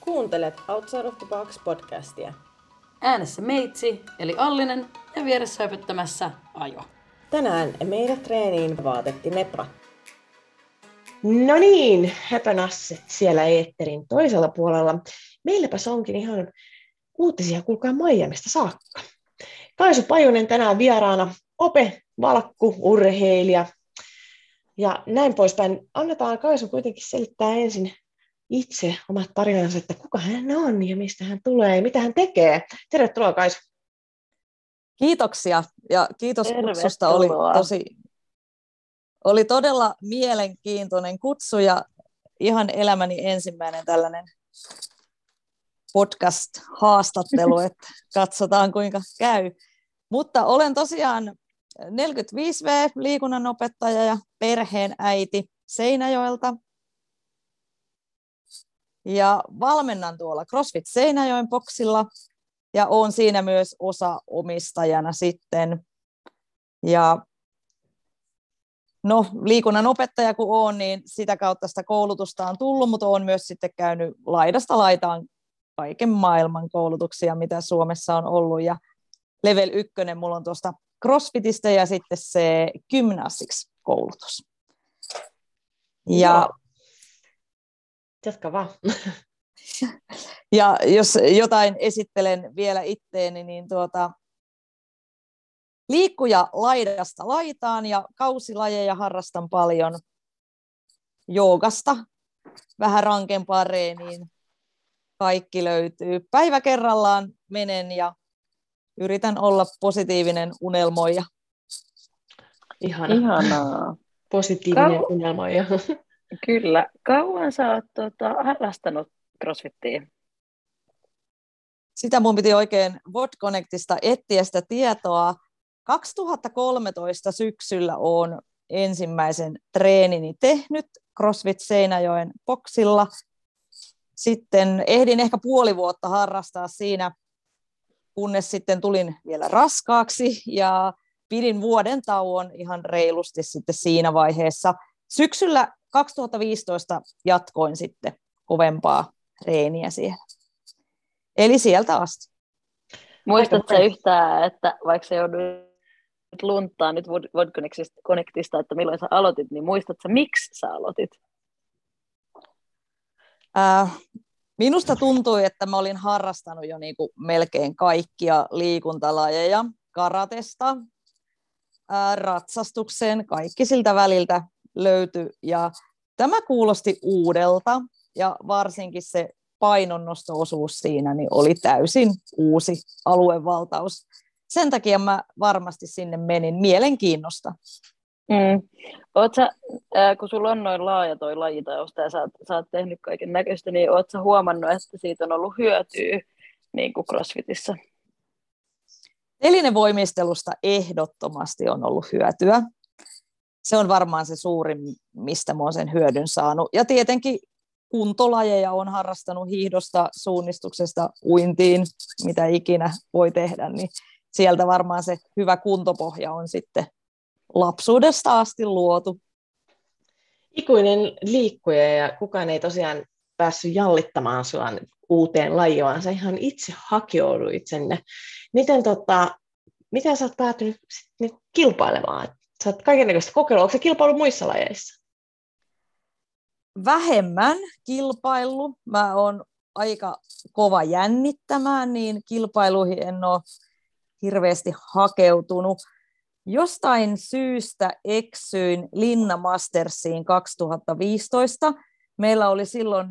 Kuuntelet Outside of the Box podcastia. Äänessä Meitsi, eli Allinen, ja vieressä höpöttämässä Ajo. Tänään meidät treeniin vaatetti Nepra. No niin, höpönasset siellä Eetterin toisella puolella. Meilläpäs onkin ihan uutisia, kuulkaa Miamista saakka. Kaisu Pajunen tänään vieraana, ope, valkku, urheilija ja näin poispäin. Annetaan Kaisu kuitenkin selittää ensin itse omat tarinansa, että kuka hän on ja mistä hän tulee ja mitä hän tekee. Tervetuloa Kaisu. Kiitoksia ja kiitos Tervetuloa. kutsusta. Oli, tosi, oli todella mielenkiintoinen kutsu ja ihan elämäni ensimmäinen tällainen podcast-haastattelu, että katsotaan kuinka käy. Mutta olen tosiaan 45V liikunnanopettaja ja perheen äiti Seinäjoelta. Ja valmennan tuolla CrossFit Seinäjoen boksilla ja olen siinä myös osa omistajana sitten. Ja no, liikunnan opettaja kun olen, niin sitä kautta sitä koulutusta on tullut, mutta olen myös sitten käynyt laidasta laitaan kaiken maailman koulutuksia, mitä Suomessa on ollut. Ja level 1 mulla on tuosta CrossFitistä ja sitten se gymnastics koulutus. Ja. Jatka vaan. ja jos jotain esittelen vielä itteeni, niin tuota, liikkuja laidasta laitaan ja kausilajeja harrastan paljon joogasta, vähän rankempaan reeniin. Kaikki löytyy. Päivä kerrallaan menen ja yritän olla positiivinen unelmoija. Ihana. Ihanaa. Positiivinen Kau... unelmoija. Kyllä. Kauan sä oot tota, harrastanut crossfittiä? Sitä mun piti oikein VodConnectista etsiä sitä tietoa. 2013 syksyllä olen ensimmäisen treenini tehnyt CrossFit Seinäjoen boksilla. Sitten ehdin ehkä puoli vuotta harrastaa siinä kunnes sitten tulin vielä raskaaksi ja pidin vuoden tauon ihan reilusti sitten siinä vaiheessa. Syksyllä 2015 jatkoin sitten kovempaa reeniä siellä. Eli sieltä asti. Muistatko yhtään, että vaikka se jouduit lunttaa nyt VodConnectista, että milloin sä aloitit, niin muistatko miksi sä aloitit? Äh, Minusta tuntui, että mä olin harrastanut jo niin kuin melkein kaikkia liikuntalajeja, karatesta, ää, ratsastukseen, kaikki siltä väliltä löytyi. Ja tämä kuulosti uudelta ja varsinkin se painonnosto-osuus siinä niin oli täysin uusi aluevaltaus. Sen takia mä varmasti sinne menin mielenkiinnosta. Mm. Oot sä, äh, kun sulla on noin laaja toi lajitausta ja sä, sä oot tehnyt kaiken näköistä, niin oot sä huomannut, että siitä on ollut hyötyä niin kuin CrossFitissä? Telinevoimistelusta ehdottomasti on ollut hyötyä. Se on varmaan se suurin, mistä mä oon sen hyödyn saanut. Ja tietenkin kuntolajeja on harrastanut hiihdosta, suunnistuksesta, uintiin, mitä ikinä voi tehdä, niin sieltä varmaan se hyvä kuntopohja on sitten lapsuudesta asti luotu. Ikuinen liikkuja ja kukaan ei tosiaan päässyt jallittamaan sinua uuteen lajiin, vaan sä ihan itse hakeuduit sinne. Miten, tota, miten sä oot päätynyt nyt kilpailemaan? Sä oot kaikenlaista kokeilua. Onko se kilpailu muissa lajeissa? Vähemmän kilpailu. Mä oon aika kova jännittämään, niin kilpailuihin en ole hirveästi hakeutunut. Jostain syystä eksyin Linna Mastersiin 2015. Meillä oli silloin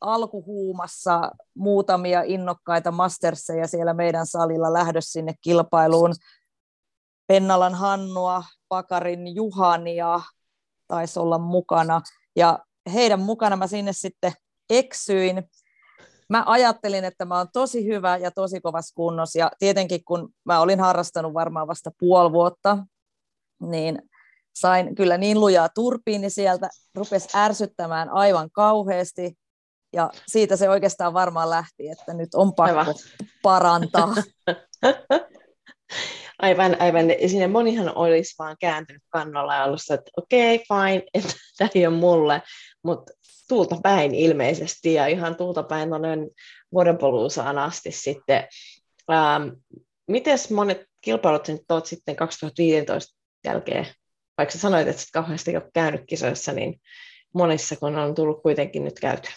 alkuhuumassa muutamia innokkaita masterseja siellä meidän salilla lähdössä sinne kilpailuun. Pennalan Hannua, Pakarin Juhania taisi olla mukana. Ja heidän mukana mä sinne sitten eksyin mä ajattelin, että mä oon tosi hyvä ja tosi kovassa kunnossa. Ja tietenkin kun mä olin harrastanut varmaan vasta puoli vuotta, niin sain kyllä niin lujaa turpiin, niin sieltä rupesi ärsyttämään aivan kauheasti. Ja siitä se oikeastaan varmaan lähti, että nyt on pakko aivan. parantaa. Aivan, aivan. Sinne monihan olisi vaan kääntynyt kannolla ja ollut että okei, okay, fine, että tämä ei ole mulle. Mutta tuulta päin ilmeisesti ja ihan tuulta päin noin vuodenpoluusaan asti sitten. Ähm, Miten monet kilpailut nyt olet sitten 2015 jälkeen, vaikka sä sanoit, että kauheasti ole käynyt kisoissa, niin monissa kun on tullut kuitenkin nyt käytyä?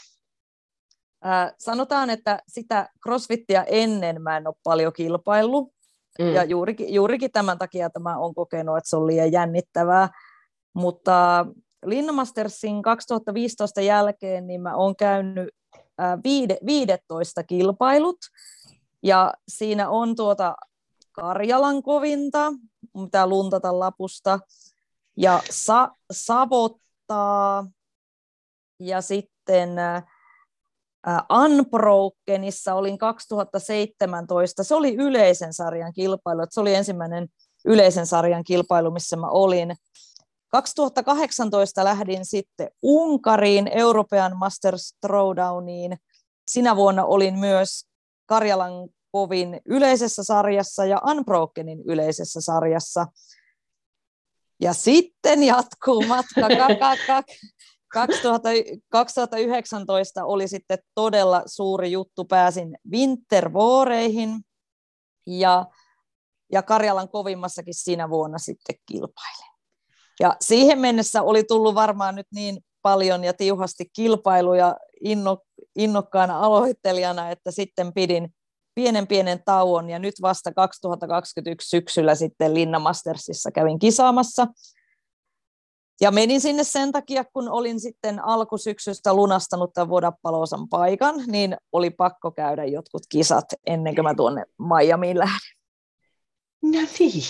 Äh, sanotaan, että sitä crossfittia ennen mä en ole paljon kilpaillut, mm. ja juurikin, juurikin tämän takia, että mä oon kokenut, että se on liian jännittävää, mutta Linnamastersin 2015 jälkeen niin mä oon käynyt äh, viide, 15 kilpailut, ja siinä on tuota Karjalan kovinta, mitä luntata lapusta, ja sa- Savottaa, ja sitten äh, Unbrokenissa olin 2017, se oli yleisen sarjan kilpailu, se oli ensimmäinen yleisen sarjan kilpailu, missä mä olin. 2018 lähdin sitten Unkariin, European Masters Throwdowniin. Sinä vuonna olin myös Karjalan kovin yleisessä sarjassa ja Unbrokenin yleisessä sarjassa. Ja sitten jatkuu matka. 2019 oli sitten todella suuri juttu. Pääsin Wintervooreihin ja, ja Karjalan kovimmassakin siinä vuonna sitten kilpailin. Ja siihen mennessä oli tullut varmaan nyt niin paljon ja tiuhasti kilpailuja innokkaana aloittelijana, että sitten pidin pienen pienen tauon ja nyt vasta 2021 syksyllä sitten Linna Mastersissa kävin kisaamassa. Ja menin sinne sen takia, kun olin sitten alkusyksystä lunastanut tämän Vodapaloosan paikan, niin oli pakko käydä jotkut kisat ennen kuin mä tuonne Miamiin lähdin. No niin,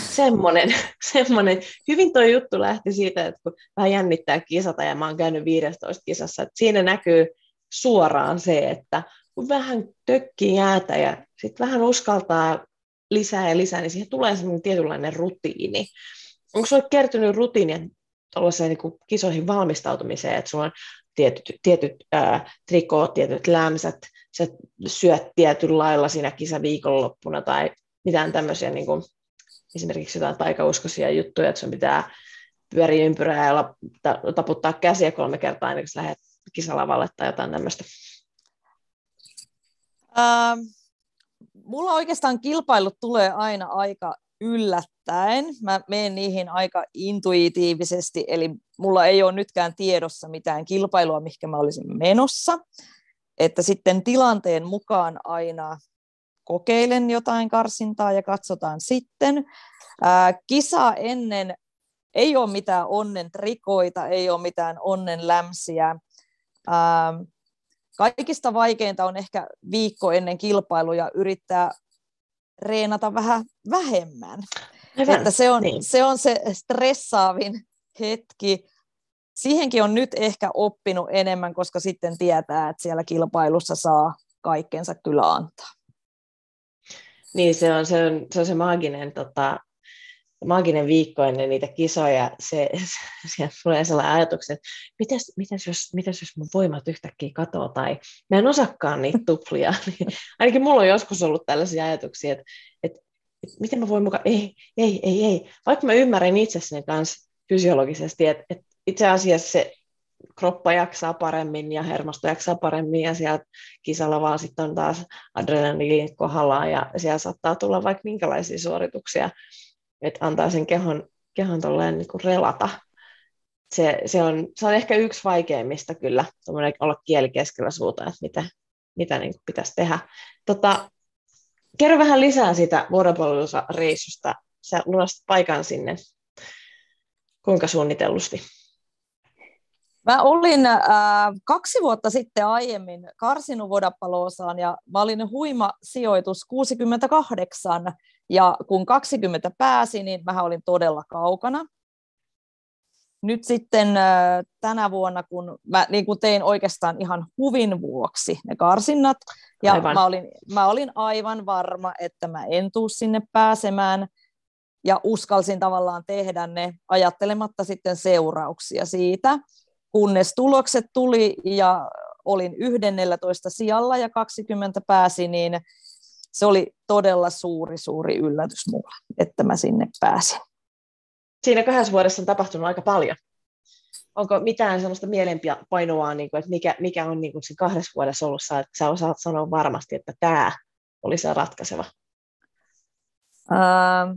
semmoinen, semmoinen. Hyvin tuo juttu lähti siitä, että kun vähän jännittää kisata ja mä oon käynyt 15 kisassa, että siinä näkyy suoraan se, että kun vähän tökkii jäätä ja sitten vähän uskaltaa lisää ja lisää, niin siihen tulee semmoinen tietynlainen rutiini. Onko sinulle kertynyt rutiinia tuollaiseen niin kisoihin valmistautumiseen, että sulla on tietyt, tietyt ää, trikoot, tietyt lämsät, sä syöt tietyllä lailla siinä kisaviikonloppuna tai mitään tämmöisiä niin kuin, esimerkiksi jotain taikauskoisia juttuja, että sun pitää pyöriä ympyrää ja taputtaa käsiä kolme kertaa ennen kuin sä lähdet kisalavalle tai jotain tämmöistä. Ähm, mulla oikeastaan kilpailut tulee aina aika yllättäen. Mä menen niihin aika intuitiivisesti, eli mulla ei ole nytkään tiedossa mitään kilpailua, mihinkä mä olisin menossa. Että sitten tilanteen mukaan aina kokeilen jotain karsintaa ja katsotaan sitten. Ää, kisa ennen ei ole mitään onnen trikoita, ei ole mitään onnen lämsiä. Ää, kaikista vaikeinta on ehkä viikko ennen kilpailuja yrittää reenata vähän vähemmän. Hyvä. Että se, on, niin. se on se stressaavin hetki. Siihenkin on nyt ehkä oppinut enemmän, koska sitten tietää, että siellä kilpailussa saa kaikkensa kyllä antaa. Niin, se on se, on, se, on se maaginen tota, maaginen viikko ennen niitä kisoja, se, se tulee sellainen ajatus, että mitäs, mitäs, jos, mitäs jos mun voimat yhtäkkiä katoaa tai mä en osakaan niitä tuplia. Niin ainakin mulla on joskus ollut tällaisia ajatuksia, että miten mä voin mukaan, ei, ei, ei, ei. Vaikka mä ymmärrän itsessäni kanssa fysiologisesti, että, että itse asiassa se kroppa jaksaa paremmin ja hermosto jaksaa paremmin ja sieltä kisalla vaan sitten on taas adrenaliin kohdallaan ja siellä saattaa tulla vaikka minkälaisia suorituksia että antaa sen kehon, kehon tolleen niin kuin relata. Se, se, on, se on ehkä yksi vaikeimmista kyllä, olla kieli keskellä suuta, että mitä, mitä niin pitäisi tehdä. Tota, kerro vähän lisää siitä vuoropuolusreissusta. Sä lunastat paikan sinne. Kuinka suunnitellusti? Mä olin äh, kaksi vuotta sitten aiemmin karsinut Vodapaloosaan ja mä olin huima sijoitus 68 ja kun 20 pääsi, niin mä olin todella kaukana. Nyt sitten tänä vuonna, kun mä niin kun tein oikeastaan ihan huvin vuoksi ne karsinnat, ja mä olin, mä olin aivan varma, että mä en tuu sinne pääsemään, ja uskalsin tavallaan tehdä ne ajattelematta sitten seurauksia siitä kunnes tulokset tuli ja olin 11 sijalla ja 20 pääsi, niin se oli todella suuri, suuri yllätys mulle, että mä sinne pääsin. Siinä kahdessa vuodessa on tapahtunut aika paljon. onko mitään sellaista mielenpainoa, niin kuin, että mikä, mikä on niin kuin siinä kahdessa vuodessa ollut, että sä osaat sanoa varmasti, että tämä oli se ratkaiseva? Ää,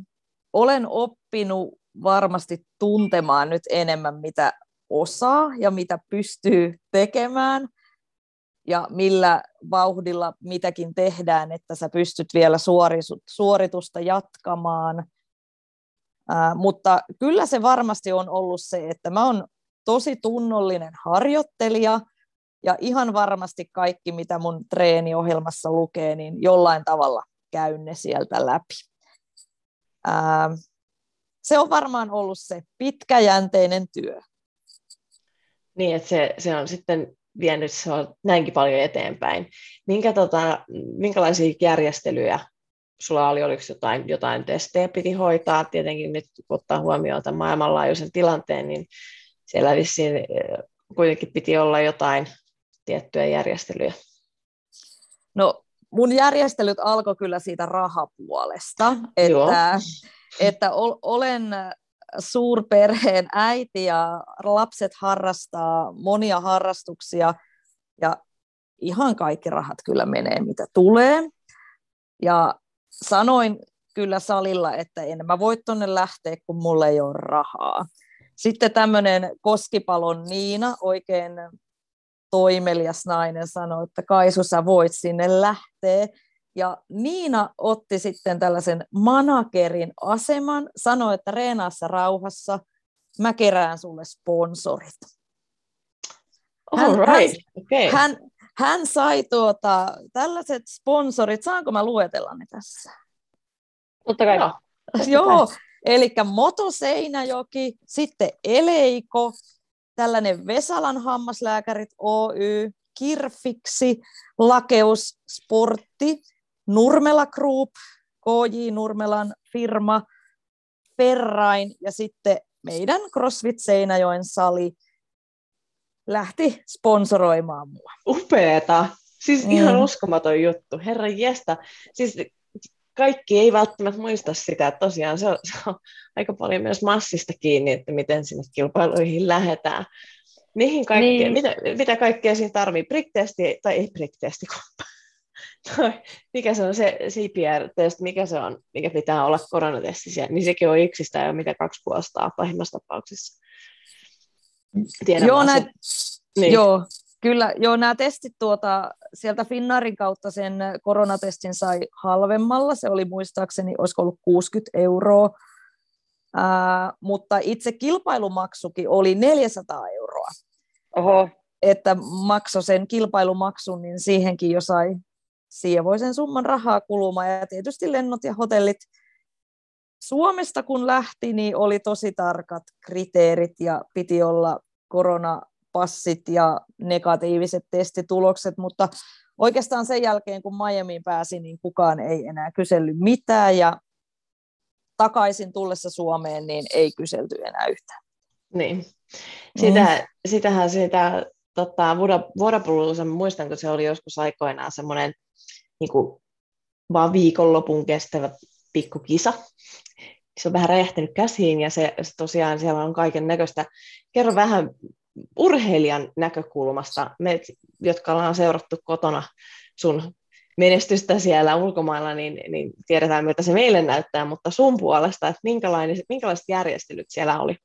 olen oppinut varmasti tuntemaan nyt enemmän, mitä osaa ja mitä pystyy tekemään ja millä vauhdilla mitäkin tehdään, että sä pystyt vielä suoritusta jatkamaan. Mutta kyllä se varmasti on ollut se, että mä oon tosi tunnollinen harjoittelija ja ihan varmasti kaikki, mitä mun treeniohjelmassa lukee, niin jollain tavalla käyn ne sieltä läpi. Ää, se on varmaan ollut se pitkäjänteinen työ. Niin, että se, se on sitten vienyt se on näinkin paljon eteenpäin. Minkä, tota, minkälaisia järjestelyjä sulla oli, oliko jotain, jotain testejä piti hoitaa, tietenkin nyt kun ottaa huomioon tämän maailmanlaajuisen tilanteen, niin siellä vissiin eh, kuitenkin piti olla jotain tiettyjä järjestelyjä. No mun järjestelyt alkoi kyllä siitä rahapuolesta, että, että olen suurperheen äiti ja lapset harrastaa monia harrastuksia ja ihan kaikki rahat kyllä menee mitä tulee. Ja sanoin kyllä salilla, että en mä voi tuonne lähteä, kun mulla ei ole rahaa. Sitten tämmöinen Koskipalon Niina, oikein toimelias nainen, sanoi, että Kaisu, sä voit sinne lähteä. Ja Niina otti sitten tällaisen managerin aseman, sanoi, että reenaassa rauhassa, mä kerään sulle sponsorit. Hän, right. hän, okay. hän, hän sai tuota, tällaiset sponsorit, saanko mä luetella ne tässä? Totta kai. Joo, Joo. eli Moto Seinäjoki, sitten Eleiko, tällainen Vesalan hammaslääkärit Oy, Kirfiksi, Lakeus Sportti, Nurmela Group, KJ Nurmelan firma, Ferrain ja sitten meidän CrossFit Seinäjoen sali lähti sponsoroimaan mua. Upeeta. Siis mm. ihan uskomaton juttu. Herra jestä. Siis kaikki ei välttämättä muista sitä, että tosiaan se on, se on aika paljon myös massista kiinni, että miten sinne kilpailuihin lähdetään. Mihin kaikkea, niin. mitä, mitä kaikkea siinä tarvii? Prick-testi, tai ei prick-testi, mikä se on se CPR-testi, mikä se on, mikä pitää olla koronatesti siellä, niin sekin on yksistään jo mitä kaksi vuotta pahimmassa tapauksessa. Tiedän joo, näet, niin. joo, kyllä, joo, nämä testit tuota, sieltä Finnaarin kautta sen koronatestin sai halvemmalla, se oli muistaakseni, olisiko ollut 60 euroa, Ää, mutta itse kilpailumaksukin oli 400 euroa. Oho. Että maksoi sen kilpailumaksun, niin siihenkin jo sai sievoisen summan rahaa kulumaan. Ja tietysti lennot ja hotellit Suomesta kun lähti, niin oli tosi tarkat kriteerit ja piti olla koronapassit ja negatiiviset testitulokset, mutta oikeastaan sen jälkeen, kun Miamiin pääsi, niin kukaan ei enää kysellyt mitään ja takaisin tullessa Suomeen, niin ei kyselty enää yhtään. Niin. Sitä, mm. Sitähän sitä tota, Vodapalooza, muistan, kun se oli joskus aikoinaan semmoinen niin kuin, vaan viikonlopun kestävä pikkukisa. Se on vähän räjähtänyt käsiin ja se, se tosiaan siellä on kaiken näköistä. Kerro vähän urheilijan näkökulmasta, me, jotka ollaan seurattu kotona sun menestystä siellä ulkomailla, niin, niin tiedetään, miltä se meille näyttää, mutta sun puolesta, että minkälaiset järjestelyt siellä oli?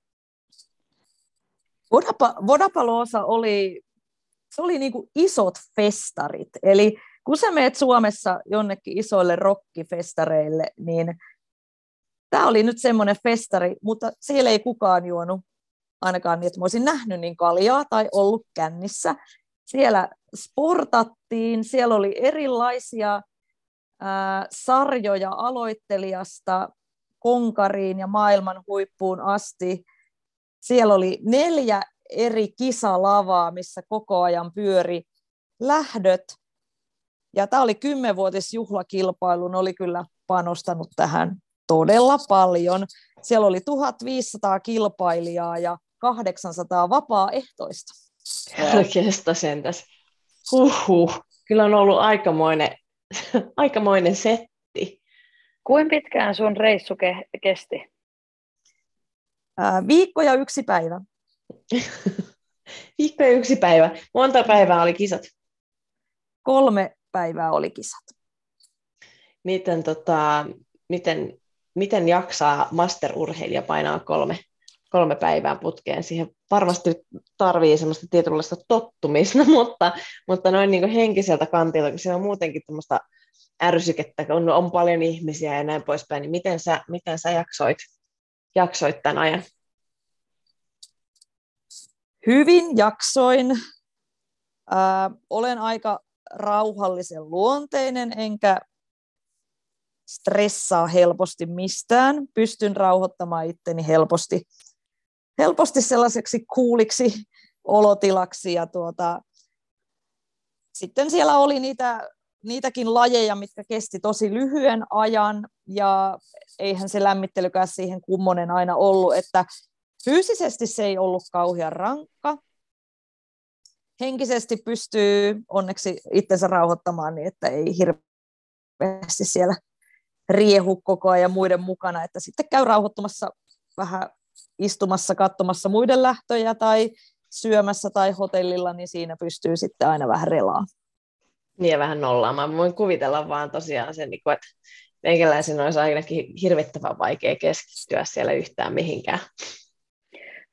Vodapa, Vodapaloosa oli, se oli niin kuin isot festarit, eli kun sä meet Suomessa jonnekin isoille rockifestareille, niin tämä oli nyt semmoinen festari, mutta siellä ei kukaan juonut ainakaan niin, että mä olisin nähnyt niin kaljaa tai ollut kännissä. Siellä sportattiin, siellä oli erilaisia ää, sarjoja aloittelijasta konkariin ja maailman huippuun asti. Siellä oli neljä eri kisalavaa, missä koko ajan pyöri lähdöt. Ja tämä oli kymmenvuotisjuhlakilpailu, ne oli kyllä panostanut tähän todella paljon. Siellä oli 1500 kilpailijaa ja 800 vapaaehtoista. Kestä sentäs. Huhhuh. Kyllä on ollut aikamoinen, aikamoinen setti. Kuinka pitkään sun reissu ke- kesti? Ää, viikko ja yksi päivä. Viikko ja yksi päivä. Monta päivää oli kisat? Kolme päivää oli kisat. Miten, tota, miten, miten jaksaa masterurheilija painaa kolme, kolme päivää putkeen? Siihen varmasti tarvii semmoista tietynlaista tottumista, mutta, mutta noin niin henkiseltä kantilta, kun siellä on muutenkin tämmöistä ärsykettä, kun on paljon ihmisiä ja näin poispäin, niin miten sä, miten sä jaksoit, jaksoit tämän ajan? Hyvin jaksoin. Ää, olen aika rauhallisen luonteinen, enkä stressaa helposti mistään. Pystyn rauhoittamaan itteni helposti, helposti sellaiseksi kuuliksi olotilaksi. Ja tuota, sitten siellä oli niitä, niitäkin lajeja, mitkä kesti tosi lyhyen ajan, ja eihän se lämmittelykään siihen kummonen aina ollut, että fyysisesti se ei ollut kauhean rankka, henkisesti pystyy onneksi itsensä rauhoittamaan niin, että ei hirveästi siellä riehu koko ajan muiden mukana, että sitten käy rauhoittumassa vähän istumassa, katsomassa muiden lähtöjä tai syömässä tai hotellilla, niin siinä pystyy sitten aina vähän relaa. Niin ja vähän nollaamaan. Voin kuvitella vaan tosiaan sen, niin että meikäläisen olisi ainakin hirvittävän vaikea keskittyä siellä yhtään mihinkään.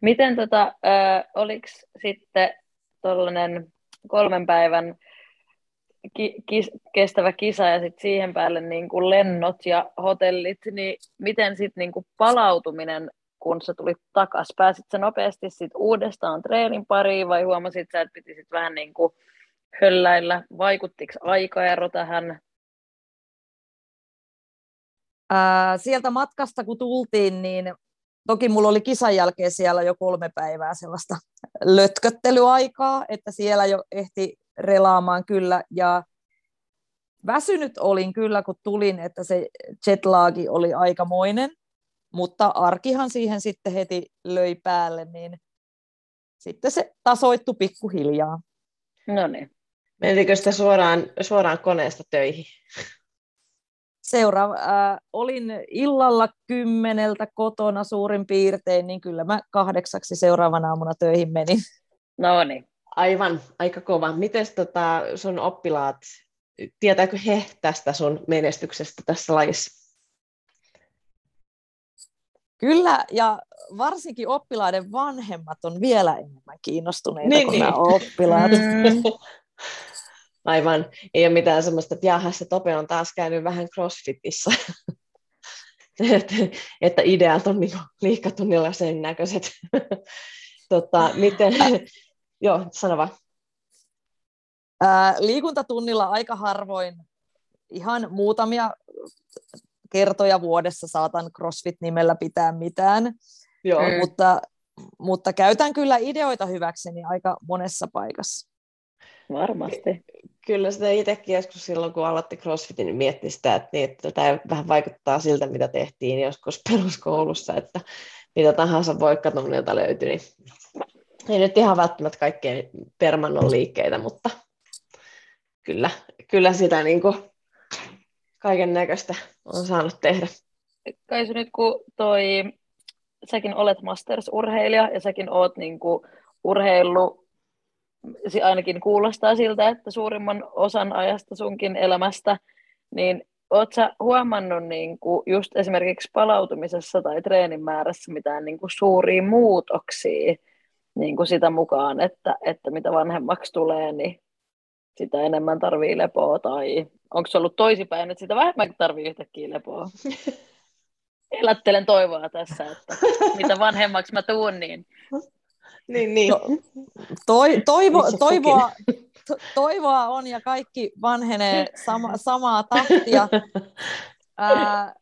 Miten tota, äh, oliko sitten tuollainen kolmen päivän ki- kis- kestävä kisa ja sitten siihen päälle niin kuin lennot ja hotellit, niin miten sitten niin kuin palautuminen, kun sä tulit takas, pääsit sä nopeasti sit uudestaan treenin pariin vai huomasit sä, että piti sit vähän niin kuin hölläillä, vaikuttiko aikaero tähän? Sieltä matkasta kun tultiin, niin Toki mulla oli kisan jälkeen siellä jo kolme päivää sellaista lötköttelyaikaa, että siellä jo ehti relaamaan kyllä. Ja väsynyt olin kyllä, kun tulin, että se jetlagi oli aikamoinen, mutta arkihan siihen sitten heti löi päälle, niin sitten se tasoittu pikkuhiljaa. No niin. Mentikö sitä suoraan, suoraan koneesta töihin? seuraava, äh, olin illalla kymmeneltä kotona suurin piirtein, niin kyllä mä kahdeksaksi seuraavana aamuna töihin menin. No niin. Aivan, aika kova. Miten tota sun oppilaat, tietääkö he tästä sun menestyksestä tässä lajissa? Kyllä, ja varsinkin oppilaiden vanhemmat on vielä enemmän kiinnostuneita niin, kuin niin. nämä oppilaat. Mm. Aivan. Ei ole mitään semmoista, että jaha, se Tope on taas käynyt vähän crossfitissa. että, että ideat on niin liikatunnilla sen näköiset. tota, miten... Joo, sano vaan. Ää, liikuntatunnilla aika harvoin, ihan muutamia kertoja vuodessa saatan CrossFit-nimellä pitää mitään, Joo. mutta, mutta käytän kyllä ideoita hyväkseni aika monessa paikassa. Varmasti. Kyllä sitä itsekin joskus silloin, kun aloitti CrossFitin, niin mietti sitä, että, niin, että tämä vähän vaikuttaa siltä, mitä tehtiin joskus peruskoulussa, että mitä tahansa voikkatunnilta löytyi, niin ei nyt ihan välttämättä kaikkein permannon liikkeitä, mutta kyllä, kyllä sitä niin kuin kaiken näköistä on saanut tehdä. Kai nyt kun toi, säkin olet Masters-urheilija ja säkin oot niin kuin urheillut ainakin kuulostaa siltä, että suurimman osan ajasta sunkin elämästä, niin oot sä huomannut niin kuin just esimerkiksi palautumisessa tai treenin määrässä mitään niin kuin suuria muutoksia niin kuin sitä mukaan, että, että mitä vanhemmaksi tulee, niin sitä enemmän tarvii lepoa, tai onko se ollut toisipäin, että sitä vähemmän tarvii yhtäkkiä lepoa? Elättelen toivoa tässä, että mitä vanhemmaksi mä tuun, niin niin, niin. To, toi, toivo, toivoa, to, toivoa on ja kaikki vanhenee sama, samaa tahtia. Ää,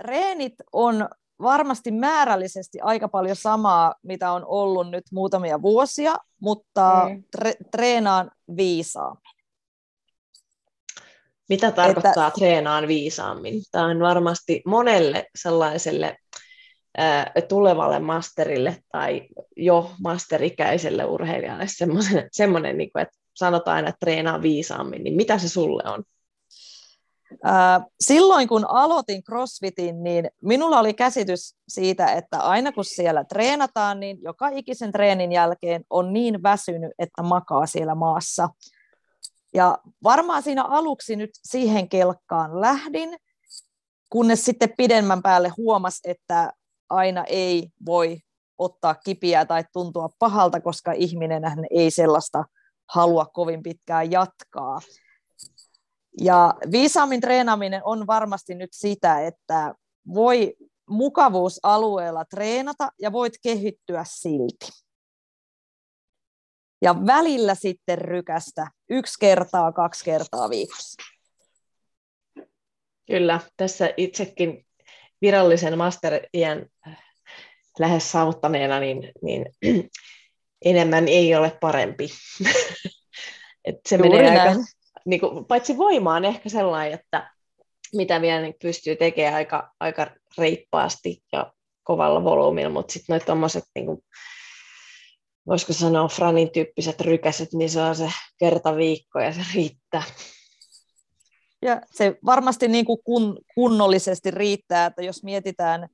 reenit on varmasti määrällisesti aika paljon samaa, mitä on ollut nyt muutamia vuosia, mutta mm. tre, treenaan viisaammin. Mitä tarkoittaa että, treenaan viisaammin? Tämä on varmasti monelle sellaiselle tulevalle masterille tai jo masterikäiselle urheilijalle semmoinen, semmoinen niin kuin, että sanotaan aina, että treenaa viisaammin, niin mitä se sulle on? Silloin kun aloitin CrossFitin, niin minulla oli käsitys siitä, että aina kun siellä treenataan, niin joka ikisen treenin jälkeen on niin väsynyt, että makaa siellä maassa. Ja varmaan siinä aluksi nyt siihen kelkkaan lähdin, kunnes sitten pidemmän päälle huomas, että aina ei voi ottaa kipiä tai tuntua pahalta, koska ihminen ei sellaista halua kovin pitkään jatkaa. Ja viisaammin treenaaminen on varmasti nyt sitä, että voi mukavuusalueella treenata ja voit kehittyä silti. Ja välillä sitten rykästä yksi kertaa, kaksi kertaa viikossa. Kyllä, tässä itsekin virallisen master-iän lähes saavuttaneena, niin, niin enemmän ei ole parempi. Et se Juuri menee näin. aika, niin kuin, paitsi voimaan ehkä sellainen, että mitä vielä niin pystyy tekemään aika, aika reippaasti ja kovalla volyymilla, mutta sitten noit tommoset, niin voisiko sanoa Franin tyyppiset rykäset, niin se on se kerta viikko ja se riittää. Ja se varmasti niin kuin kun, kunnollisesti riittää, että jos mietitään,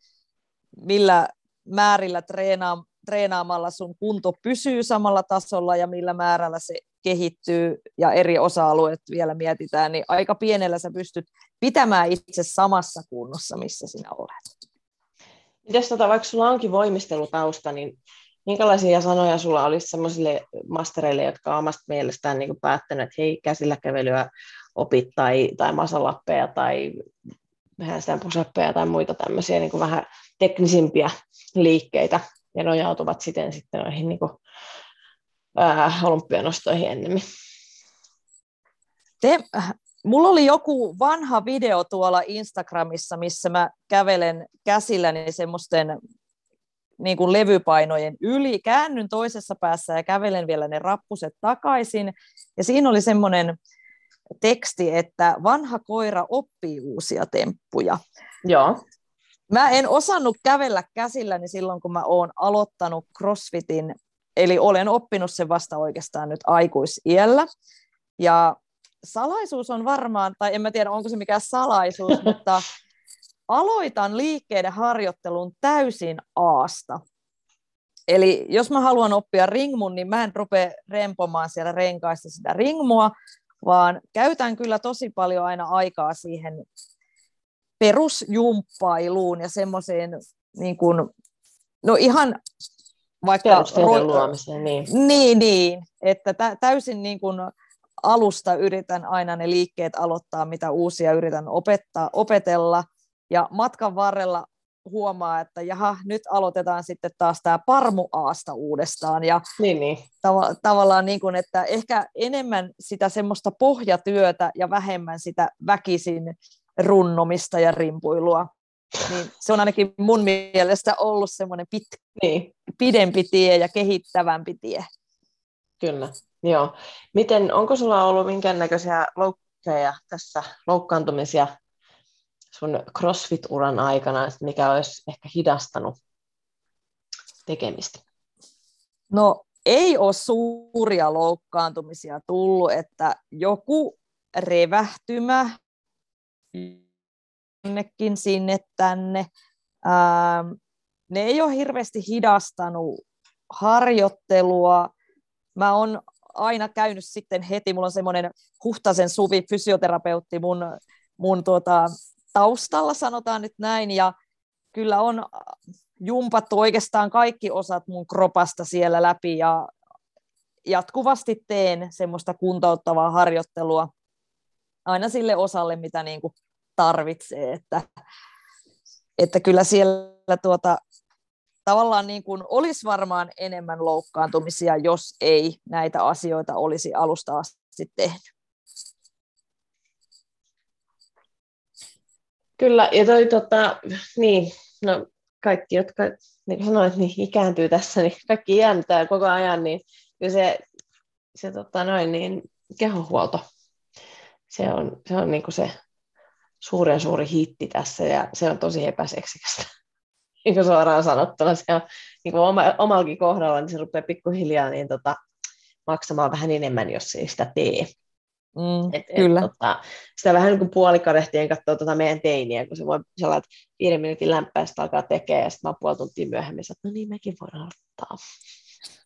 millä määrillä treenaa, treenaamalla sun kunto pysyy samalla tasolla ja millä määrällä se kehittyy ja eri osa-alueet vielä mietitään, niin aika pienellä sä pystyt pitämään itse samassa kunnossa, missä sinä olet. Mites tota, vaikka sulla onkin voimistelutausta, niin minkälaisia sanoja sulla olisi sellaisille mastereille, jotka on omasta mielestään niin päättänyt, että hei, käsillä kävelyä opit tai, tai masalappeja tai handstand pusappeja tai muita tämmöisiä niin kuin vähän teknisimpiä liikkeitä ja nojautuvat siten sitten noihin niin kuin, ää, olympianostoihin ennemmin. Te, mulla oli joku vanha video tuolla Instagramissa, missä mä kävelen käsilläni semmoisten niin kuin levypainojen yli, käännyn toisessa päässä ja kävelen vielä ne rappuset takaisin. Ja siinä oli semmoinen teksti, että vanha koira oppii uusia temppuja. Joo. Mä en osannut kävellä käsilläni silloin, kun mä oon aloittanut CrossFitin, eli olen oppinut sen vasta oikeastaan nyt aikuisiellä. Ja salaisuus on varmaan, tai en mä tiedä onko se mikään salaisuus, mutta aloitan liikkeiden harjoittelun täysin aasta. Eli jos mä haluan oppia ringmun, niin mä en rupea rempomaan siellä renkaista sitä ringmua, vaan käytän kyllä tosi paljon aina aikaa siihen perusjumppailuun ja semmoiseen niin kuin, no ihan vaikka... Ro- luomiseen, niin. Niin, niin että tä- täysin niin kuin alusta yritän aina ne liikkeet aloittaa, mitä uusia yritän opettaa, opetella, ja matkan varrella huomaa, että jaha, nyt aloitetaan sitten taas tämä parmuaasta uudestaan. Ja niin, niin. Tav- tavallaan niin kuin, että ehkä enemmän sitä semmoista pohjatyötä ja vähemmän sitä väkisin runnomista ja rimpuilua. Niin se on ainakin mun mielestä ollut semmoinen pit, niin. pidempi tie ja kehittävämpi tie. Kyllä, joo. Miten, onko sulla ollut minkäännäköisiä loukkeja tässä, loukkaantumisia sun CrossFit-uran aikana, mikä olisi ehkä hidastanut tekemistä? No ei ole suuria loukkaantumisia tullut, että joku revähtymä jonnekin sinne tänne. Ähm, ne ei ole hirveästi hidastanut harjoittelua. Mä oon aina käynyt sitten heti, mulla on semmoinen Huhtasen Suvi, fysioterapeutti mun, mun tuota, taustalla, sanotaan nyt näin, ja kyllä on jumpattu oikeastaan kaikki osat mun kropasta siellä läpi, ja jatkuvasti teen semmoista kuntouttavaa harjoittelua aina sille osalle, mitä niin kuin tarvitsee, että, että kyllä siellä tuota, tavallaan niin kuin olisi varmaan enemmän loukkaantumisia, jos ei näitä asioita olisi alusta asti tehnyt. Kyllä, ja toi tota, niin, no kaikki, jotka niin kuin sanoit, niin ikääntyy tässä, niin kaikki iäntää koko ajan, niin kyllä se, se tota noin, niin kehohuolto, se on, se on niin kuin se suuren suuri hitti tässä, ja se on tosi epäseksikästä. Niin kuin suoraan sanottuna, se on niin kuin oma, omallakin kohdalla, niin se rupeaa pikkuhiljaa niin tota, maksamaan vähän enemmän, jos ei sitä tee. Mm, Et, kyllä. Et, tota, sitä vähän niin kuin puolikadehtien katsoo tota meidän teiniä, kun se voi sellainen viiden minuutin lämpöistä alkaa tekemään, ja sitten mä puoli tuntia myöhemmin että no niin, mekin voidaan ottaa.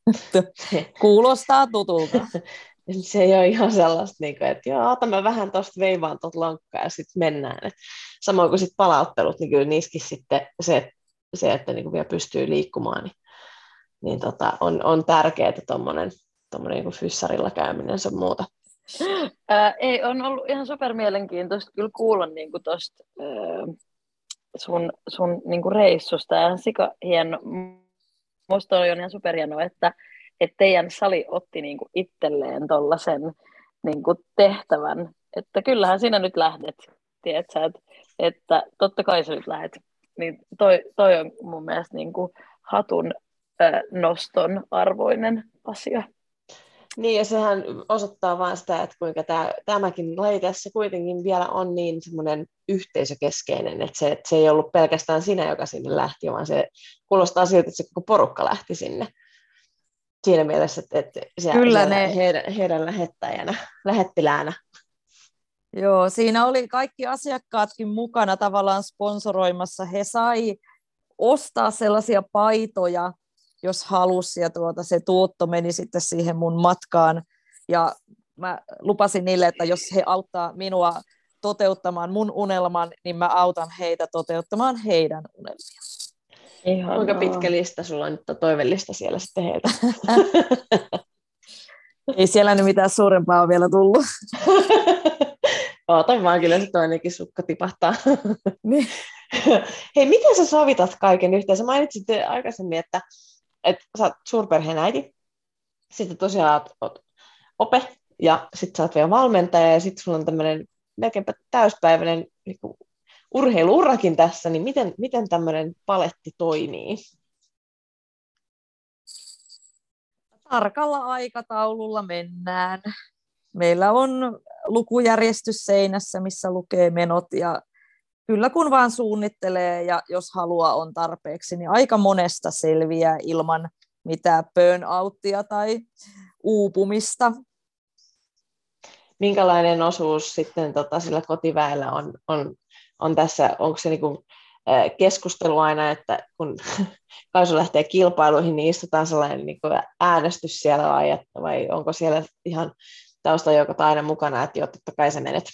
Kuulostaa tutulta. se ei ole ihan sellaista, niin kuin, että joo, ota mä vähän tuosta veivaan tuota lonkkaa ja sitten mennään. Et samoin kuin sit palauttelut, niin kyllä niissäkin sitten se, se että niin kuin vielä pystyy liikkumaan, niin, niin tota, on, on tärkeää tuommoinen niin fyssarilla käyminen sun muuta. Ää, ei, on ollut ihan super mielenkiintoista kyllä kuulla niin tuosta sun, sun niin kuin reissusta. Ja sika hieno. Musta on ihan superhienoa, että, että teidän sali otti niin kuin itselleen tuollaisen niin tehtävän. Että kyllähän sinä nyt lähdet, tiedätkö, että, että totta kai sä nyt lähdet. Niin toi, toi on mun mielestä niin kuin hatun äh, noston arvoinen asia. Niin, ja sehän osoittaa vain sitä, että kuinka tämä, tämäkin laji tässä kuitenkin vielä on niin semmoinen yhteisökeskeinen, että se, että se ei ollut pelkästään sinä, joka sinne lähti, vaan se kuulostaa siltä, että se koko porukka lähti sinne. Siinä mielessä, että, että siellä, Kyllä siellä ne... heidän, heidän lähettäjänä, lähettiläänä. Joo, siinä oli kaikki asiakkaatkin mukana tavallaan sponsoroimassa. He sai ostaa sellaisia paitoja, jos halusi, ja tuota, se tuotto meni sitten siihen mun matkaan. Ja mä lupasin niille, että jos he auttaa minua toteuttamaan mun unelman, niin mä autan heitä toteuttamaan heidän unelmia. Ihan Kuinka pitkä lista sulla on nyt toivellista siellä sitten heiltä? Ei siellä nyt mitään suurempaa ole vielä tullut. Ootan vaan, kyllä se toinenkin sukka tipahtaa. Niin. Hei, miten sä sovitat kaiken yhteen? Sä mainitsit aikaisemmin, että että sä oot suurperheen äiti, sitten tosiaan oot, oot ope, ja sitten sä oot vielä valmentaja, ja sitten sulla on tämmöinen melkeinpä täyspäiväinen niin urheiluurakin tässä, niin miten, miten tämmöinen paletti toimii? Tarkalla aikataululla mennään. Meillä on lukujärjestys seinässä, missä lukee menot ja kyllä kun vaan suunnittelee ja jos halua on tarpeeksi, niin aika monesta selviää ilman mitään burnouttia tai uupumista. Minkälainen osuus sitten tota, sillä kotiväellä on, on, on tässä, onko se niinku, keskustelu aina, että kun Kaisu lähtee kilpailuihin, niin istutaan sellainen niin äänestys siellä vai, vai onko siellä ihan taustajoukot aina mukana, että jo totta kai sä menet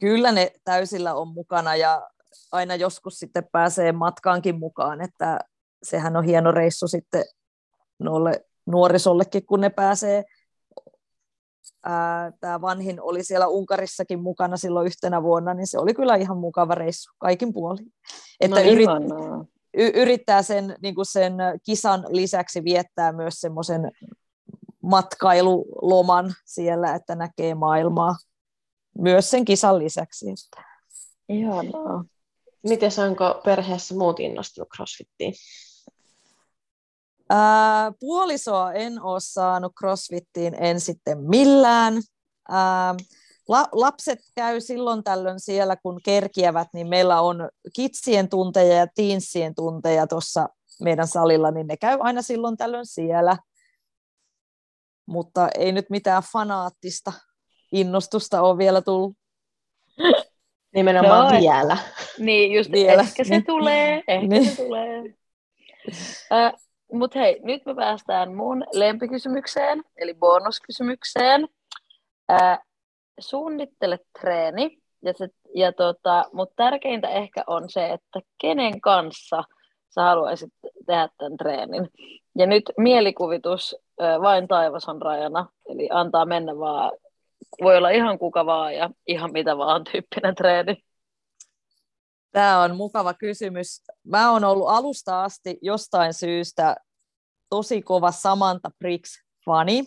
kyllä ne täysillä on mukana ja aina joskus sitten pääsee matkaankin mukaan, että sehän on hieno reissu sitten noille nuorisollekin, kun ne pääsee. Tämä vanhin oli siellä Unkarissakin mukana silloin yhtenä vuonna, niin se oli kyllä ihan mukava reissu kaikin puolin. Että no, yrit, y, yrittää sen, niin kuin sen kisan lisäksi viettää myös semmoisen matkailuloman siellä, että näkee maailmaa myös sen kisan lisäksi. Ihanaa. Miten onko perheessä muut innostunut crossfittiin? Ää, puolisoa en ole saanut crossfittiin en sitten millään. Ää, la, lapset käy silloin tällöin siellä, kun kerkiävät, niin meillä on kitsien tunteja ja teensien tunteja tuossa meidän salilla, niin ne käy aina silloin tällöin siellä. Mutta ei nyt mitään fanaattista innostusta on vielä tullut. Nimenomaan no, vielä. Niin, just vielä. ehkä se tulee, ehkä niin. se tulee. Äh, Mutta hei, nyt me päästään mun lempikysymykseen, eli bonuskysymykseen. Äh, suunnittele treeni, ja ja tota, mutta tärkeintä ehkä on se, että kenen kanssa sä haluaisit tehdä tämän treenin. Ja nyt mielikuvitus, äh, vain taivas on rajana, eli antaa mennä vaan voi olla ihan kuka vaan ja ihan mitä vaan tyyppinen treeni? Tämä on mukava kysymys. Mä oon ollut alusta asti jostain syystä tosi kova Samantha Briggs-fani.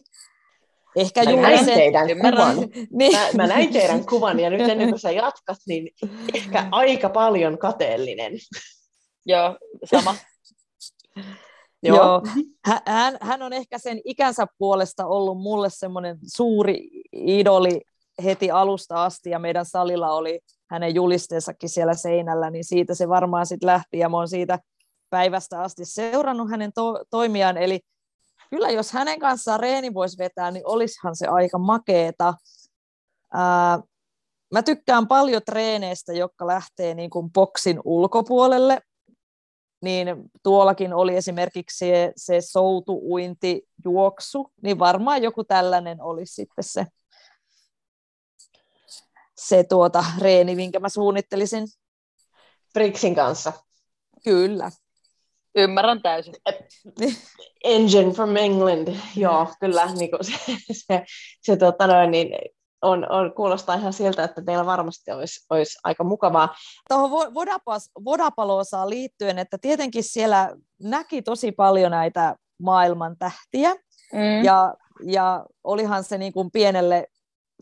Ehkä mä näin sen... teidän kuvan. niin. mä, mä näin teidän kuvan ja nyt ennen kuin sä jatkat, niin ehkä aika paljon kateellinen. Joo, sama. Joo. Joo. Hän, hän on ehkä sen ikänsä puolesta ollut mulle semmoinen suuri idoli heti alusta asti, ja meidän salilla oli hänen julisteensakin siellä seinällä, niin siitä se varmaan sitten lähti, ja mä oon siitä päivästä asti seurannut hänen to- toimiaan, eli kyllä jos hänen kanssaan reeni voisi vetää, niin olisihan se aika makeeta. Ää, mä tykkään paljon treeneistä, jotka lähtee niin kuin boksin ulkopuolelle. Niin tuollakin oli esimerkiksi se, se soutu, uinti, juoksu, niin varmaan joku tällainen olisi sitten se, se tuota reeni, minkä mä suunnittelisin. Brixin kanssa. Kyllä. Ymmärrän täysin. Engine from England, joo, kyllä niin kuin se, se, se tota noin, niin on, on, kuulostaa ihan siltä, että teillä varmasti olisi, olisi aika mukavaa. Tuohon Vodapaloosaan liittyen, että tietenkin siellä näki tosi paljon näitä maailman tähtiä, mm. ja, ja olihan se niin kuin pienelle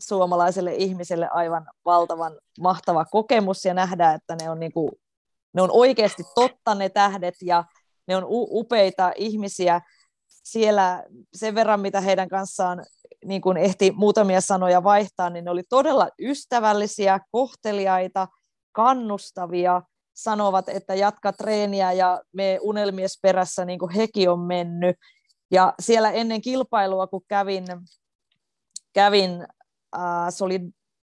suomalaiselle ihmiselle aivan valtavan mahtava kokemus ja nähdä, että ne on, niin kuin, ne on oikeasti totta ne tähdet ja ne on upeita ihmisiä siellä sen verran, mitä heidän kanssaan niin kuin ehti muutamia sanoja vaihtaa, niin ne oli todella ystävällisiä, kohteliaita, kannustavia, sanovat, että jatka treeniä ja me unelmies perässä, niin kuin hekin on mennyt. Ja siellä ennen kilpailua, kun kävin, kävin äh, se oli,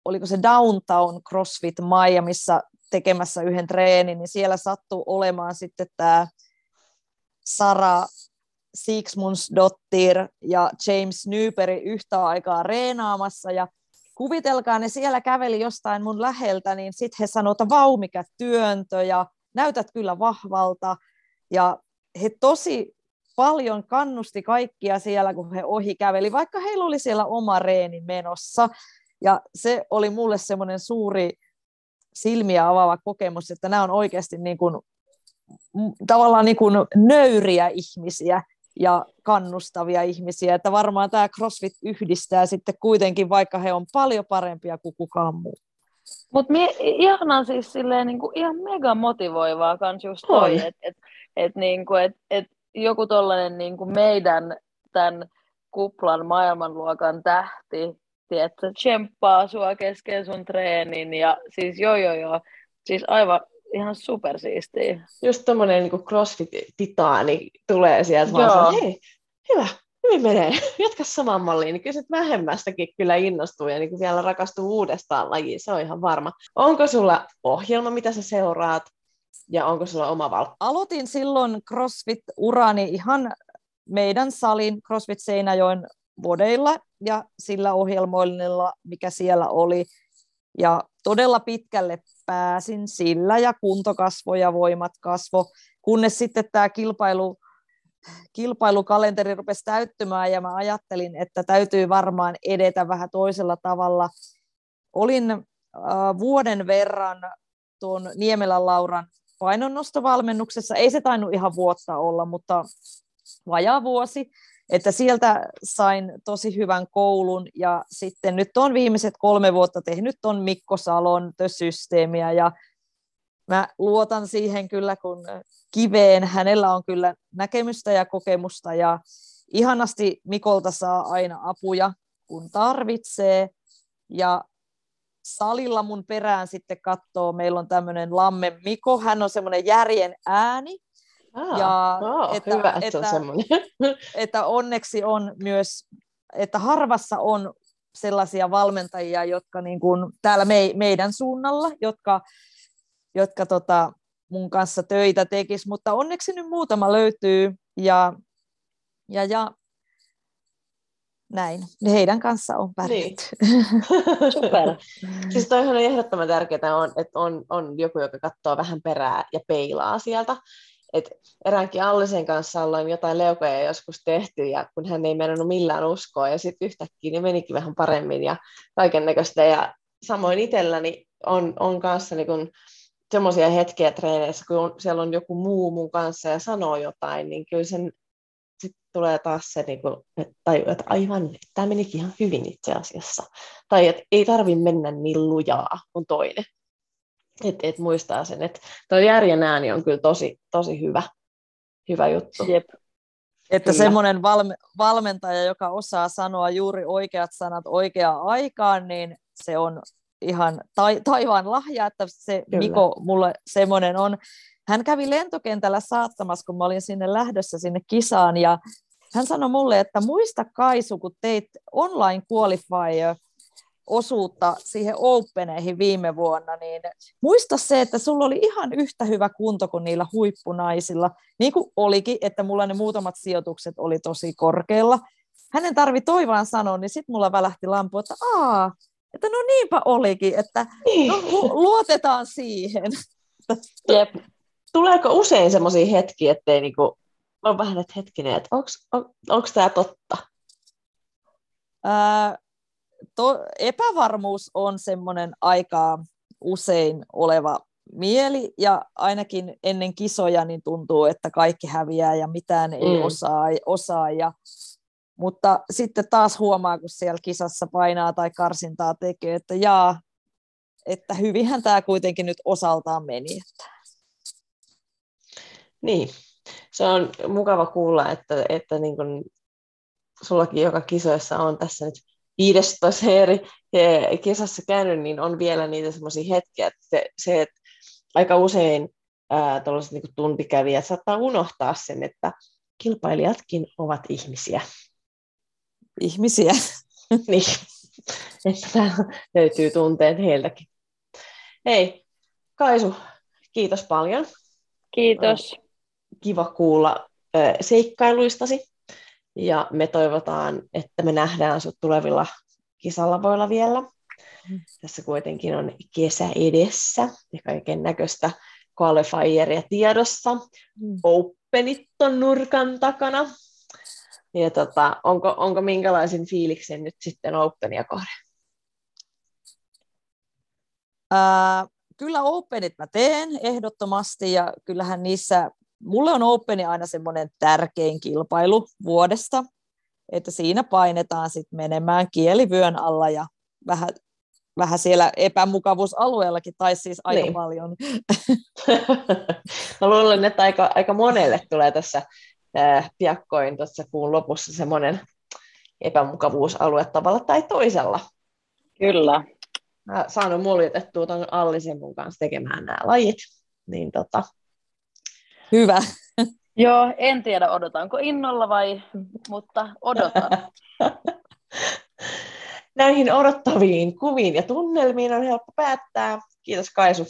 oliko se Downtown CrossFit Miamiissa tekemässä yhden treenin, niin siellä sattui olemaan sitten tämä Sara Sixmundsdottir ja James Newberry yhtä aikaa reenaamassa ja kuvitelkaa, ne siellä käveli jostain mun läheltä, niin sitten he sanoivat, että vau, mikä työntö ja näytät kyllä vahvalta. Ja he tosi paljon kannusti kaikkia siellä, kun he ohi käveli, vaikka heillä oli siellä oma reeni menossa. Ja se oli mulle semmoinen suuri silmiä avaava kokemus, että nämä on oikeasti niin kuin, tavallaan niin kuin nöyriä ihmisiä, ja kannustavia ihmisiä, että varmaan tämä CrossFit yhdistää sitten kuitenkin, vaikka he on paljon parempia kuin kukaan muu. Mutta ihanan siis silleen, niinku, ihan mega motivoivaa kans just toi, että et, et, niinku, et, et joku tollainen niinku meidän tämän kuplan maailmanluokan tähti, tiedätkö, tsemppaa sua kesken sun treenin ja siis joo joo joo, siis aivan ihan supersiistiä. Just tommonen niin crossfit-titaani tulee sieltä Joo. vaan hei, hyvä, hyvin menee, jatka samaan malliin, niin kyllä vähemmästäkin kyllä innostuu ja niin vielä rakastuu uudestaan lajiin, se on ihan varma. Onko sulla ohjelma, mitä sä seuraat, ja onko sulla oma val? Aloitin silloin CrossFit-urani ihan meidän salin CrossFit Seinäjoen vodeilla ja sillä ohjelmoinnilla, mikä siellä oli. Ja todella pitkälle pääsin sillä ja kunto kasvoi ja voimat kasvo, kunnes sitten tämä kilpailu, kilpailukalenteri rupesi täyttymään ja mä ajattelin, että täytyy varmaan edetä vähän toisella tavalla. Olin äh, vuoden verran tuon Niemelän Lauran painonnostovalmennuksessa, ei se tainnut ihan vuotta olla, mutta vajaa vuosi, että sieltä sain tosi hyvän koulun. Ja sitten nyt on viimeiset kolme vuotta tehnyt on Mikko Salon systeemiä ja mä luotan siihen kyllä kun kiveen. Hänellä on kyllä näkemystä ja kokemusta. Ja ihanasti Mikolta saa aina apuja kun tarvitsee. Ja salilla mun perään sitten katsoo, meillä on tämmöinen Lamme Miko, hän on semmoinen järjen ääni, Ah, ja oh, että, hyvä, että, että, on että onneksi on myös, että harvassa on sellaisia valmentajia, jotka niin kuin täällä me, meidän suunnalla, jotka, jotka tota, mun kanssa töitä tekis, mutta onneksi nyt muutama löytyy. Ja, ja, ja näin. Heidän kanssa on pärjätty. Niin. Super. siis toihan on ehdottoman tärkeää, on, että on, on joku, joka katsoo vähän perää ja peilaa sieltä. Et eräänkin Allisen kanssa ollaan jotain leukoja joskus tehty, ja kun hän ei mennyt millään uskoa, ja sitten yhtäkkiä niin menikin vähän paremmin ja kaiken näköistä. Ja samoin itselläni on, on kanssa niin semmoisia hetkiä treeneissä, kun siellä on joku muu mun kanssa ja sanoo jotain, niin kyllä sen tulee taas se, niin kuin, että, tai, että aivan, tämä menikin ihan hyvin itse asiassa. Tai että ei tarvi mennä niin lujaa kuin toinen. Että et muistaa sen, että tuo järjen ääni on kyllä tosi, tosi hyvä, hyvä juttu. Jep. Että kyllä. semmoinen valme, valmentaja, joka osaa sanoa juuri oikeat sanat oikeaan aikaan, niin se on ihan ta- taivaan lahja, että se kyllä. Miko mulle semmoinen on. Hän kävi lentokentällä saattamassa, kun mä olin sinne lähdössä sinne kisaan, ja hän sanoi mulle, että muista Kaisu, kun teit online qualifier osuutta siihen Openeihin viime vuonna, niin muista se, että sulla oli ihan yhtä hyvä kunto kuin niillä huippunaisilla, niin kuin olikin, että mulla ne muutamat sijoitukset oli tosi korkealla. Hänen tarvi toivaan sanoa, niin sitten mulla välähti lampu, että aa, että no niinpä olikin, että no, luotetaan siihen. Jep. Tuleeko usein semmoisia hetkiä, ettei niinku, on vähän, että hetkinen, että onko tämä totta? Ää, to, epävarmuus on semmoinen aika usein oleva mieli, ja ainakin ennen kisoja niin tuntuu, että kaikki häviää ja mitään ei mm. osaa, osaa ja mutta sitten taas huomaa, kun siellä kisassa painaa tai karsintaa tekee, että jaa, että hyvinhän tämä kuitenkin nyt osaltaan meni. Että. Niin, se on mukava kuulla, että, että niin kun sullakin joka kisoissa on tässä nyt 15 eri kisassa käynyt, niin on vielä niitä semmoisia hetkiä, että se, se että aika usein tuollaiset niin tuntikävijät saattaa unohtaa sen, että kilpailijatkin ovat ihmisiä ihmisiä. niin, että löytyy tunteet heiltäkin. Hei, Kaisu, kiitos paljon. Kiitos. Kiva kuulla seikkailuistasi. Ja me toivotaan, että me nähdään sinut tulevilla kisallavoilla vielä. Tässä kuitenkin on kesä edessä ja kaiken näköistä qualifieria tiedossa. Mm. Openit on nurkan takana. Ja tota, onko, onko minkälaisen fiiliksen nyt sitten Openia kohden? Ää, kyllä Openit mä teen ehdottomasti ja kyllähän niissä, mulle on Openi aina semmoinen tärkein kilpailu vuodesta, että siinä painetaan sitten menemään kielivyön alla ja vähän, vähän siellä epämukavuusalueellakin, tai siis aika niin. paljon. Mä luulen, että aika, aika monelle tulee tässä äh, piakkoin tuossa kuun lopussa semmoinen epämukavuusalue tavalla tai toisella. Kyllä. Mä saanut muljetettua tuon Allisen mun kanssa tekemään nämä lajit. Niin tota... Hyvä. Joo, en tiedä odotanko innolla vai, mutta odotan. Näihin odottaviin kuviin ja tunnelmiin on helppo päättää. Kiitos Kaisu.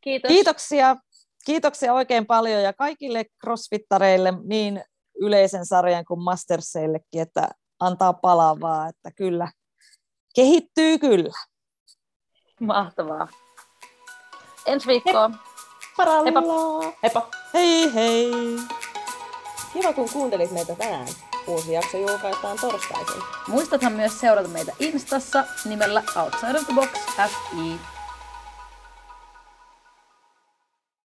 Kiitos. Kiitoksia kiitoksia oikein paljon ja kaikille crossfittareille niin yleisen sarjan kuin masterseillekin, että antaa palavaa, että kyllä kehittyy kyllä. Mahtavaa. Ensi viikkoon. Heippa. Heippa. Hei hei. Kiva kun kuuntelit meitä tänään. Uusi jakso julkaistaan torstaisin. Muistathan myös seurata meitä Instassa nimellä Outside of the Box FI.